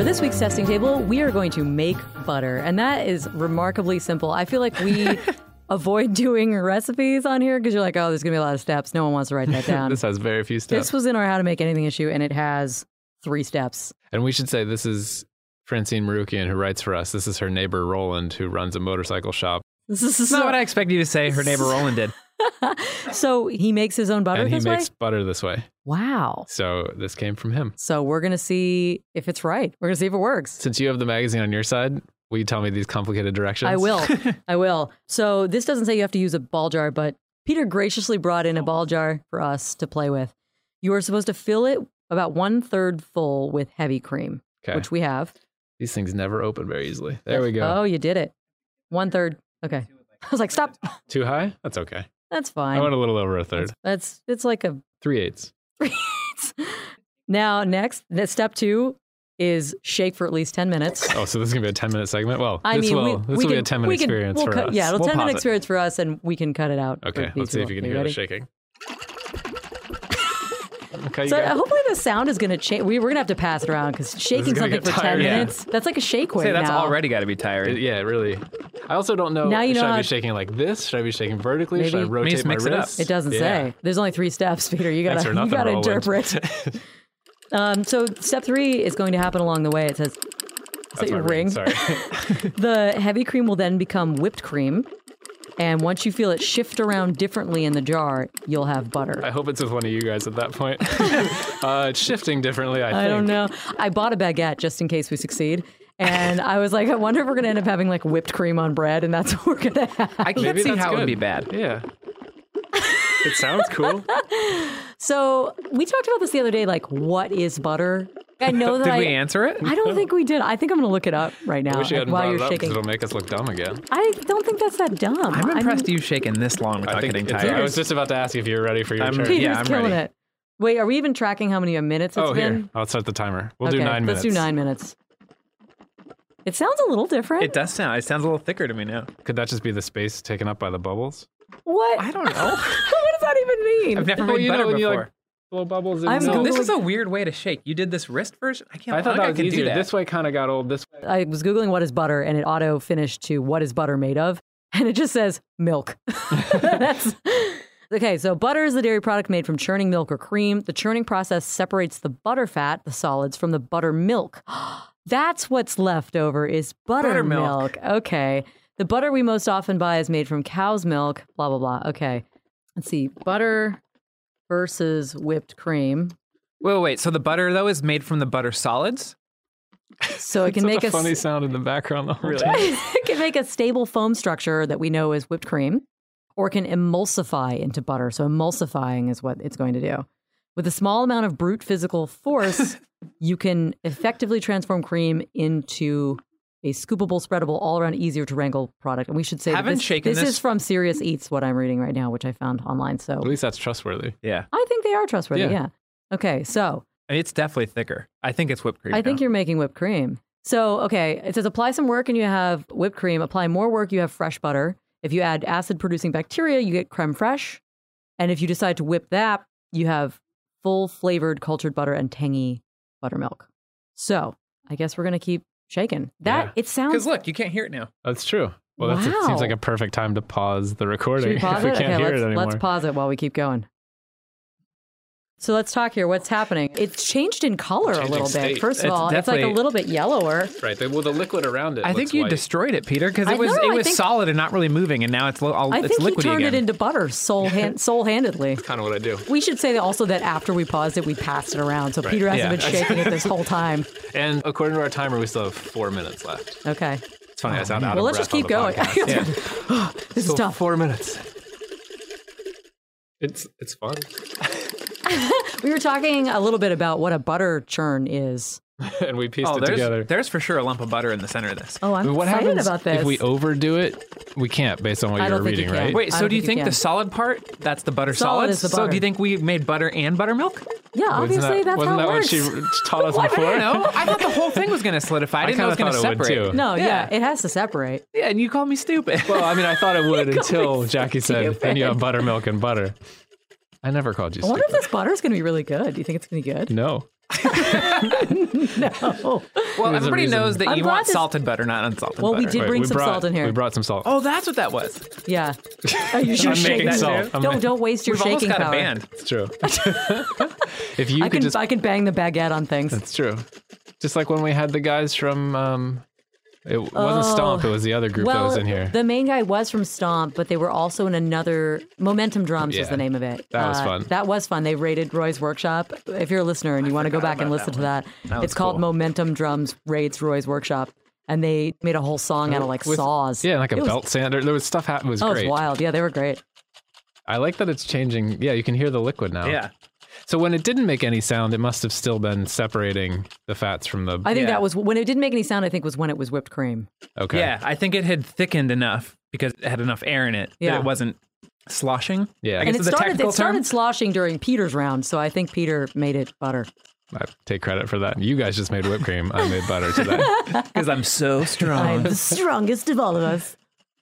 For this week's testing table, we are going to make butter, and that is remarkably simple. I feel like we [LAUGHS] avoid doing recipes on here because you're like, oh, there's going to be a lot of steps. No one wants to write that [LAUGHS] down. this has very few steps. this was in our How to Make Anything issue, and it has three steps. and we should say this is Francine Maroukian who writes for us. This is her neighbor Roland who runs a motorcycle shop. This is That's not what I expect you to say. Her neighbor [LAUGHS] Roland did. [LAUGHS] so he makes his own butter and he makes way? butter this way. Wow. So this came from him. So we're going to see if it's right. We're going to see if it works. Since you have the magazine on your side, will you tell me these complicated directions? I will. [LAUGHS] I will. So this doesn't say you have to use a ball jar, but Peter graciously brought in a ball jar for us to play with. You are supposed to fill it about one third full with heavy cream, Okay. which we have. These things never open very easily. There we go. Oh, you did it. One third. Okay. I was like, stop. Too high? That's okay. That's fine. I went a little over a third. That's it's like a Three eighths. [LAUGHS] Three eighths. now next. Step two is shake for at least ten minutes. Oh, so this is gonna be a ten minute segment. Well, I this mean, will we, this we will can, be a ten minute we can- experience we'll for cut, us. Yeah, it'll We'll ten minute it. experience for us, and we can cut it out. Okay, let's see if you can hear ready? the shaking. Okay, So got uh, hopefully the sound is going to change. We, we're going to have to pass it around because shaking something get for 10. Yeah. minutes, that's like a shake weight Say that's now. already got to be tired. yeah, really. I also don't know. Now you know should I how- be shaking like this? Should I be shaking vertically? Should I rotate my wrist? it It doesn't Yeah. say. There's only three steps, [LAUGHS] Peter. You gotta you gotta interpret. [LAUGHS] um, so step three is going to happen along the way. It says, is that That's my your ring? Sorry. [LAUGHS] The heavy cream will then become whipped cream, and once you feel it shift around differently in the jar, you'll have butter. I hope it's with one of you guys at that point. [LAUGHS] uh, it's shifting differently. I, I think. don't know. I bought a baguette just in case we succeed. And I was like, I wonder if we're going to end up having like whipped cream on bread, and that's [LAUGHS] what we're going to have. I can't Maybe see that's how it would be bad. Yeah. it sounds cool. [LAUGHS] So we talked about this the other day. Like, what is butter? I know [LAUGHS] that Did I. we answer it? I don't think we did. I think I'm going to look it up right now I wish you like, hadn't while you're it up shaking. it'll make us look dumb again. I don't think that's that dumb. I'm impressed mean, you shaking this long without getting tired. I was just about to ask if you were ready for your I'm- turn. Peter's Yeah, I'm killing ready. it. Wait, are we even tracking how many minutes it's oh, been? here. I'll start the timer. We'll okay, do nine minutes. Let's do nine minutes. It sounds a little different. It does sound. It sounds a little thicker to me now. Could that just be the space taken up by the bubbles? What? I don't know. [LAUGHS] what does that even mean? I've never Well, made you know butter when you, like, before. Blow bubbles in I'm the Googling- this is a weird way to shake. You did this wrist version. I can't. I thought think that I was easier. that. This way kind of got old. This way. I was googling what is butter, and it auto finished to what is butter made of. [LAUGHS] and it just says milk. [LAUGHS] That's [LAUGHS] okay. So butter is the dairy product made from churning milk or cream. The churning process separates the butter fat, the solids, from the buttermilk. [GASPS] That's what's left over is butter buttermilk. Okay. The butter we most often buy is made from cow's milk. Blah blah blah. Okay. Let's see. Butter versus whipped cream. Wait, wait, wait. So the butter though is made from the butter solids. So it can make a a funny sound in the background the whole Really? time. [LAUGHS] it can make a stable foam structure that we know is whipped cream, or it can emulsify into butter. So emulsifying is what it's going to do. With a small amount of brute physical force, [LAUGHS] you can effectively transform cream into a scoopable, spreadable, all around easier to wrangle product. And we should say Haven't this, shaken this this- is from Serious Eats, what I'm reading right now, which I found online. So At least that's trustworthy. Yeah, I think they are trustworthy. Yeah. Yeah. Okay. So I mean, it's definitely thicker. I think it's whipped cream. I think you're making whipped cream. So, okay, it says apply some work and you have whipped cream. Apply more work, you have fresh butter. If you add acid producing bacteria, you get creme fraiche. And if you decide to whip that, you have full flavored cultured butter and tangy buttermilk. So, I guess we're going to keep shaking. That Yeah. it sounds Because look, you can't hear it now. That's true. Well, that's, it Wow. seems like a perfect time to pause the recording we [LAUGHS] pause if we can't okay, hear it anymore. let's pause it while we keep going. So let's talk here. What's happening? It's changed in color a Changing little bit. First of It's all, it's like a little bit yellower. Right. the- Well, the liquid around it. I think you white. destroyed it, Peter, because I it was know, it I was think- solid and not really moving, and now it's lo- all, I it's think he turned again. it into butter soul [LAUGHS] hand, soul handedly. kind of what I do. We should say that also that after we paused it, we passed it around. So Peter hasn't yeah. been shaking it this whole time. [LAUGHS] And according to our timer, we still have four minutes left. Okay. It's funny. I sound out of it. Well, let's just keep going. podcast. [LAUGHS] this is tough. Four minutes. It's it's fun. [LAUGHS] We were talking a little bit about what a butter churn is. [LAUGHS] and we pieced Oh, it there's, together. there's for sure a lump of butter in the center of this. Oh, I'm what excited happens about this. if we overdo it? We can't, based on what you don't were think you reading, right? Wait, so don't you think you the solid part, that's the butter Solid solids? is the So do you think we made butter and buttermilk? yeah, Wasn't obviously that, that's wasn't how that it works. what she [LAUGHS] taught us I before? don't know. I thought the whole thing was going to solidify. I I didn't know it was going to thought would, separate. too. no, yeah. Yeah. it has to separate. Yeah, and you called me stupid. Well, I mean, I thought it would until Jackie said, stupid. then you have buttermilk and butter. I never called you I wonder if this butter is going to be really good. Do you think it's going to be good? No. [LAUGHS] No. well, a everybody knows that I'm you glad want this- salted butter, not unsalted Well, we butter. did bring we some brought, salt in here. We brought some salt. Oh, that's what that was. Yeah. Are you sure I'm making shaking? salt. I'm Don't making- don't waste your We've almost shaking got power. a band. It's true. [LAUGHS] if you I could can just I can bang the baguette on things. It's true. Just like when we had the guys from um it wasn't Oh. Stomp, it was the other group that was in here. the main guy was from Stomp, but they were also in another Momentum Drums was the name of it. Uh, That was fun. That was fun. They raided Roy's workshop. If you're a listener and you want to go back and listen to that, was it's called cool. Momentum Drums raids Roy's workshop, and they made a whole song out of like With- saws. yeah, like a It was- belt sander. There was stuff happening. It was Oh, it great. was wild. Yeah, they were great. I like that it's changing. Yeah, you can hear the liquid now. Yeah. So when it didn't make any sound, it must have still been separating the fats from the. I think Yeah. that was when it didn't make any sound. I think was when it was whipped cream. okay. Yeah, I think it had thickened enough because it had enough air in it Yeah. that it wasn't sloshing. Yeah. I And it it's a started technical it started term. sloshing during Peter's round, so I think Peter made it butter. I take credit for that. You guys just made whipped cream. I made butter today. [LAUGHS] Because I'm so [LAUGHS] strong. I'm the strongest of all of us.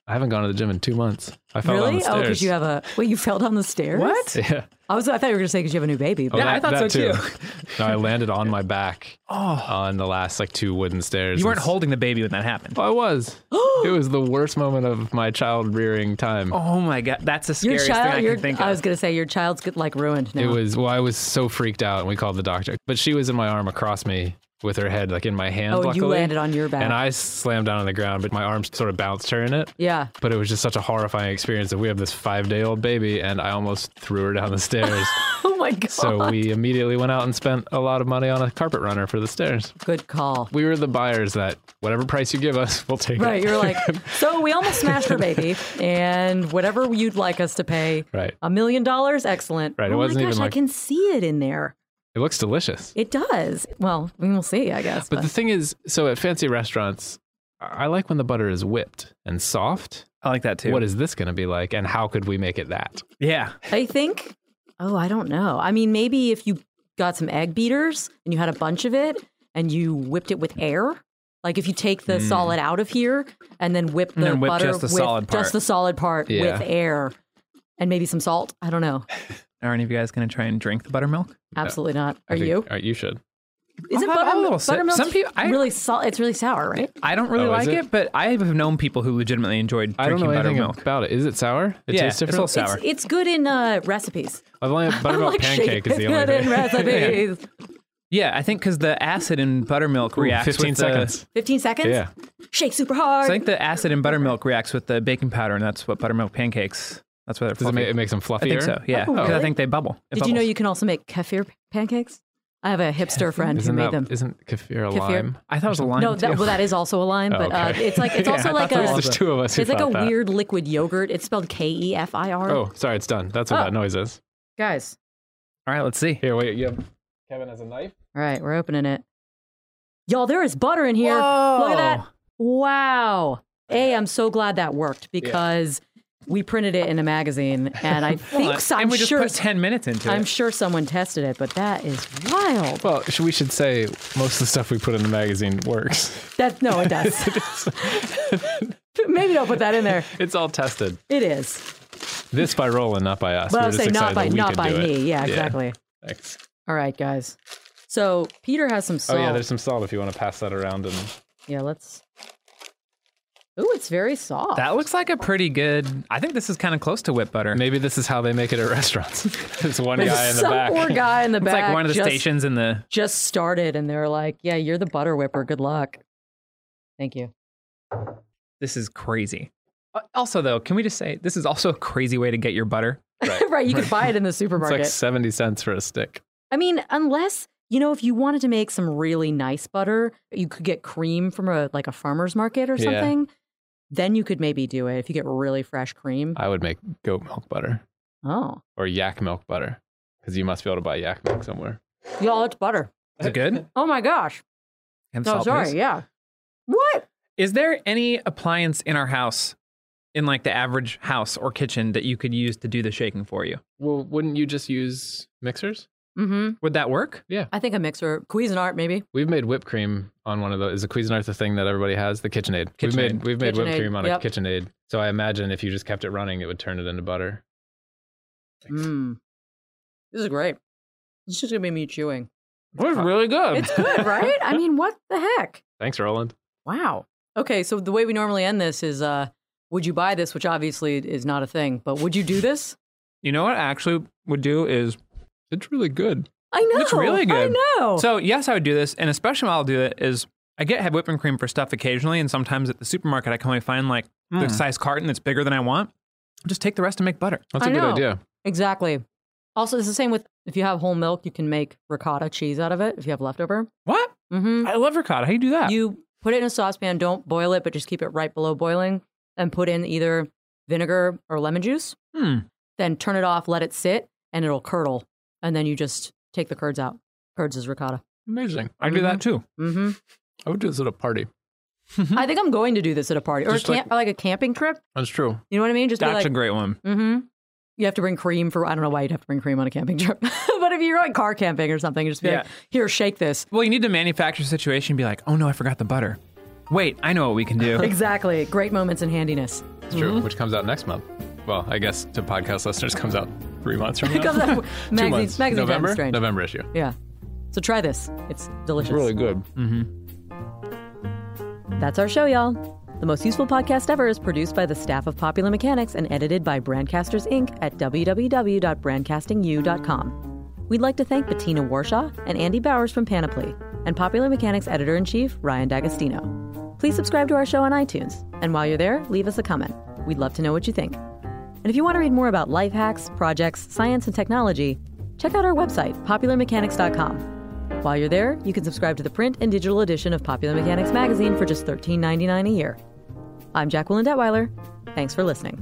I haven't gone to the gym in two months. I fell down Really? the Oh, because you have a wait. You fell down the stairs. What? Yeah. I was. I thought you were going to say because you have a new baby. Oh, But Yeah, I thought so, too. [LAUGHS] no, I landed on my back Oh, on the last like two wooden stairs. you weren't holding the baby when that happened. Oh, I was. [GASPS] it was the worst moment of my child rearing time. Oh my god, that's the your scariest child. thing I your, can think of. I was going to say your child's get, like ruined now. It was well, I was so freaked out, and we called the doctor. But she was in my arm across me with her head like in my hand. Oh, luckily. you landed on your back. and I slammed down on the ground, but my arms sort of bounced her in it. yeah. But it was just such a horrifying experience that we have this five day old baby, and I almost threw her down the stairs. [LAUGHS] Oh my god. so we immediately went out and spent a lot of money on a carpet runner for the stairs. Good call. We were the buyers that whatever price you give us, [LAUGHS] we'll take Right. it. Right. You're like. [LAUGHS] so we almost smashed her baby, and whatever you'd like us to pay. right. A million dollars, excellent. Right, it Oh wasn't my even gosh, I can see it in there. It looks delicious. It does. Well, we'll see. I guess. But the thing is, so at fancy restaurants, I like when the butter is whipped and soft. I like that too. What is this going to be like, and how could we make it that? Yeah. I think, oh, I don't know. I mean, maybe if you got some egg beaters and you had a bunch of it and you whipped it with air, like if you take the mm. solid out of here and then whip the then whip butter just the with solid part. just the solid part Yeah. with air and maybe some salt. I don't know. [LAUGHS] Are any of you guys going to try and drink the buttermilk? Absolutely not. Are think- you? All right, you should. Isn't I'll have a butter, little sip. buttermilk Some people- I- really salt? It's really sour, right? I don't really Oh, is like it? it? but I have known people who legitimately enjoyed I don't drinking know anything buttermilk. about it. Is it sour? It yeah, tastes it's different. little sour. It's, it's good in uh, recipes. I've only had [LAUGHS] buttermilk like pancake is the shaking only it in thing. [LAUGHS] recipes. yeah, I think because the acid in buttermilk Ooh, reacts 15 with the- seconds. 15 seconds? Yeah. Shake super hard. I think the acid in buttermilk reacts with the baking powder, and that's what buttermilk pancakes. That's why they're Does it fluffy. make, it makes them I think so. Yeah, Oh, because I think they bubble. It Did you know you can also make kefir pancakes? I have a hipster friend Isn't who made that, them. Isn't kefir a Kefir? lime? I thought it was a lime. No, that, well, that is also a lime, Oh, but uh, it's like it's [LAUGHS] Yeah, also like a There's two of us it's like a that. weird liquid yogurt. It's spelled K E F I R. Oh, sorry, it's done. That's what Oh. that noise is. Guys, All right, let's see. Here, wait. You have Kevin has a knife. all right, we're opening it. Y'all, there is butter in here. Look at that. Wow. A, I'm so glad that worked because we printed it in a magazine, and I [LAUGHS] think Well, so, and I'm we just sure put ten minutes into I'm it. sure someone tested it, but that is wild. Well, sh- we should say most of the stuff we put in the magazine works. That no, it does. [LAUGHS] [LAUGHS] Maybe don't put that in there. it's all tested. It is. This by Roland, not by us. But I'll say not by not by do it. me. Yeah, exactly. Thanks. All right, guys. So Peter has some salt. Oh yeah, there's some salt if you want to pass that around and Yeah, let's. Ooh, it's very soft. That looks like a pretty good. I think this is kind of close to whipped butter. maybe this is how they make it at restaurants. [LAUGHS] There's one There's guy in the some back. poor guy in the [LAUGHS] back. It's back. like one of the just, stations in the. just started, and they're like, "Yeah, you're the butter whipper. Good luck." Thank you. This is crazy. Uh, Also, though, can we just say this is also a crazy way to get your butter? [LAUGHS] right, right you could buy it in the It's supermarket. like 70 cents for a stick. I mean, unless you know, if you wanted to make some really nice butter, you could get cream from a like a farmer's market or Yeah. Something. Then you could maybe do it if you get really fresh cream. I would make goat milk butter Oh, or yak milk butter because you must be able to buy yak milk somewhere. y'all, it's butter. Is it good? [LAUGHS] Oh my gosh. And Oh, salt, sorry. please. Yeah. What? Is there any appliance in our house, in like the average house or kitchen, that you could use to do the shaking for you? Well, wouldn't you just use mixers? Mm-hmm. Would that work? Yeah. I think a mixer, Cuisinart, maybe. We've made whipped cream on one of those. Is a Cuisinart the thing that everybody has? The KitchenAid. We've made we've made whipped cream on yep. a KitchenAid. So I imagine if you just kept it running, it would turn it into butter. Mm. This is great. It's just gonna be me chewing. It's really good. It's good, [LAUGHS] right? I mean, what the heck? Thanks, Roland. Wow. Okay, so the way we normally end this is uh would you buy this, which obviously is not a thing, but would you do this? You know what I actually would do is It's really good. I know. It's really good. I know. so yes, I would do this, and especially while I'll do it is I get head whipping cream for stuff occasionally, and sometimes at the supermarket I can only find like the Mm. size carton that's bigger than I want. I'll just take the rest and make butter. That's a I good know. idea. exactly. Also, it's the same with if you have whole milk, you can make ricotta cheese out of it if you have leftover. What? Mm-hmm. I love ricotta. How do you do that? You put it in a saucepan, don't boil it, but just keep it right below boiling, and put in either vinegar or lemon juice. Hmm. Then turn it off, let it sit, and it'll curdle. And then you just take the curds out. Curds is ricotta. Amazing. I do that too. Mm-hmm. I would do this at a party. [LAUGHS] I think I'm going to do this at a party or a Just like- camp, like a camping trip. That's true. You know what I mean? Just That's be a great one. mm-hmm. You have to bring cream for. I don't know why you'd have to bring cream on a camping trip, [LAUGHS] but if you're like car camping or something, just be like, here, shake this. Well, you need to manufacture a situation and be like, oh no, I forgot the butter. Wait, I know what we can do. [LAUGHS] Exactly. Great moments in handiness. It's true. Which comes out next month. Well, I guess to podcast listeners comes out three months from now. It comes out [LAUGHS] Two magazine, months. magazine November. strange. November issue. Yeah. So try this. It's delicious. Really good. Mm-hmm. That's our show, y'all. The most useful podcast ever is produced by the staff of Popular Mechanics and edited by Brandcasters Inc. at www.brandcastingu.com. We'd like to thank Bettina Warshaw and Andy Bowers from Panoply, and Popular Mechanics editor in chief, Ryan D'Agostino. Please subscribe to our show on iTunes, and while you're there, leave us a comment. We'd love to know what you think. And if you want to read more about life hacks, projects, science, and technology, check out our website, popularmechanics.com. While you're there, you can subscribe to the print and digital edition of Popular Mechanics magazine for just $13.99 a year. I'm Jacqueline Detwiler. Thanks for listening.